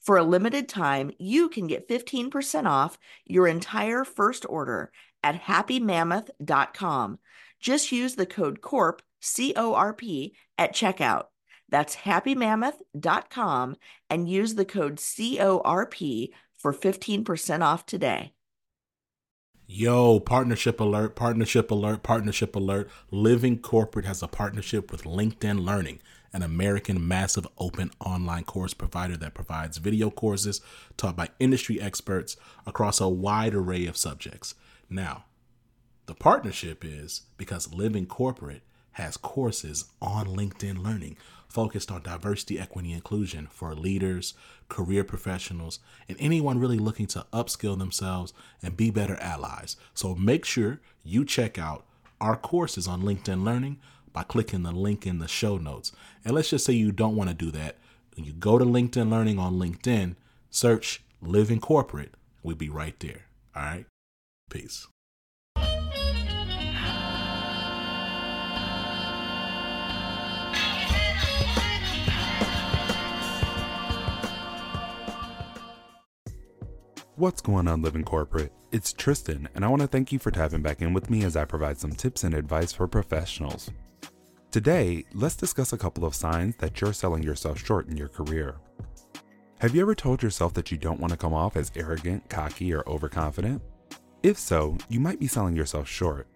For a limited time, you can get 15% off your entire first order at happymammoth.com. Just use the code CORP, C O R P, at checkout. That's happymammoth.com and use the code CORP for 15% off today. Yo, partnership alert, partnership alert, partnership alert. Living Corporate has a partnership with LinkedIn Learning an American massive open online course provider that provides video courses taught by industry experts across a wide array of subjects. Now, the partnership is because Living Corporate has courses on LinkedIn Learning focused on diversity, equity, inclusion for leaders, career professionals, and anyone really looking to upskill themselves and be better allies. So make sure you check out our courses on LinkedIn Learning by clicking the link in the show notes. And let's just say you don't want to do that. When you go to LinkedIn Learning on LinkedIn, search Living Corporate. We'll be right there. All right. Peace. What's going on, Living Corporate? It's Tristan, and I want to thank you for tapping back in with me as I provide some tips and advice for professionals. Today, let's discuss a couple of signs that you're selling yourself short in your career. Have you ever told yourself that you don't want to come off as arrogant, cocky, or overconfident? If so, you might be selling yourself short.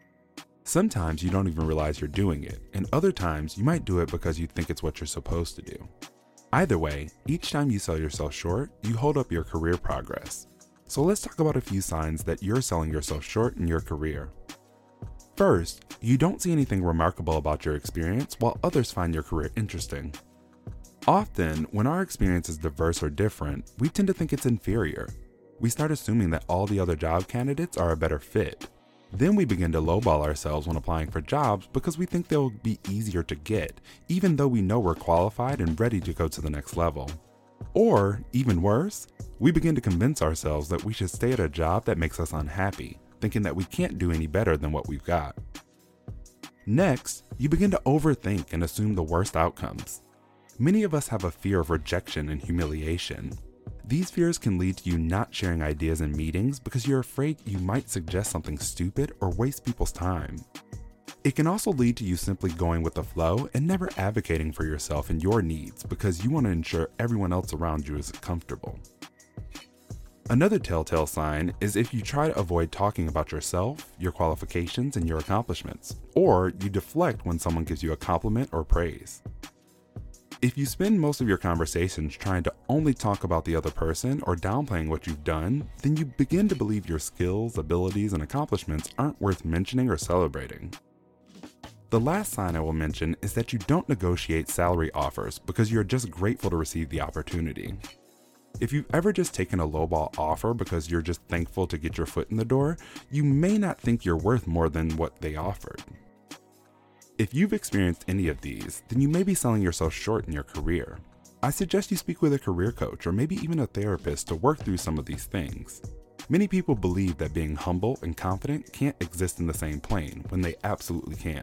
Sometimes you don't even realize you're doing it, and other times you might do it because you think it's what you're supposed to do. Either way, each time you sell yourself short, you hold up your career progress. So let's talk about a few signs that you're selling yourself short in your career. First, you don't see anything remarkable about your experience while others find your career interesting. Often, when our experience is diverse or different, we tend to think it's inferior. We start assuming that all the other job candidates are a better fit. Then we begin to lowball ourselves when applying for jobs because we think they'll be easier to get, even though we know we're qualified and ready to go to the next level. Or, even worse, we begin to convince ourselves that we should stay at a job that makes us unhappy, thinking that we can't do any better than what we've got. Next, you begin to overthink and assume the worst outcomes. Many of us have a fear of rejection and humiliation. These fears can lead to you not sharing ideas in meetings because you're afraid you might suggest something stupid or waste people's time. It can also lead to you simply going with the flow and never advocating for yourself and your needs because you want to ensure everyone else around you is comfortable. Another telltale sign is if you try to avoid talking about yourself, your qualifications, and your accomplishments, or you deflect when someone gives you a compliment or praise. If you spend most of your conversations trying to only talk about the other person or downplaying what you've done, then you begin to believe your skills, abilities, and accomplishments aren't worth mentioning or celebrating. The last sign I will mention is that you don't negotiate salary offers because you're just grateful to receive the opportunity. If you've ever just taken a lowball offer because you're just thankful to get your foot in the door, you may not think you're worth more than what they offered. If you've experienced any of these, then you may be selling yourself short in your career. I suggest you speak with a career coach or maybe even a therapist to work through some of these things. Many people believe that being humble and confident can't exist in the same plane when they absolutely can.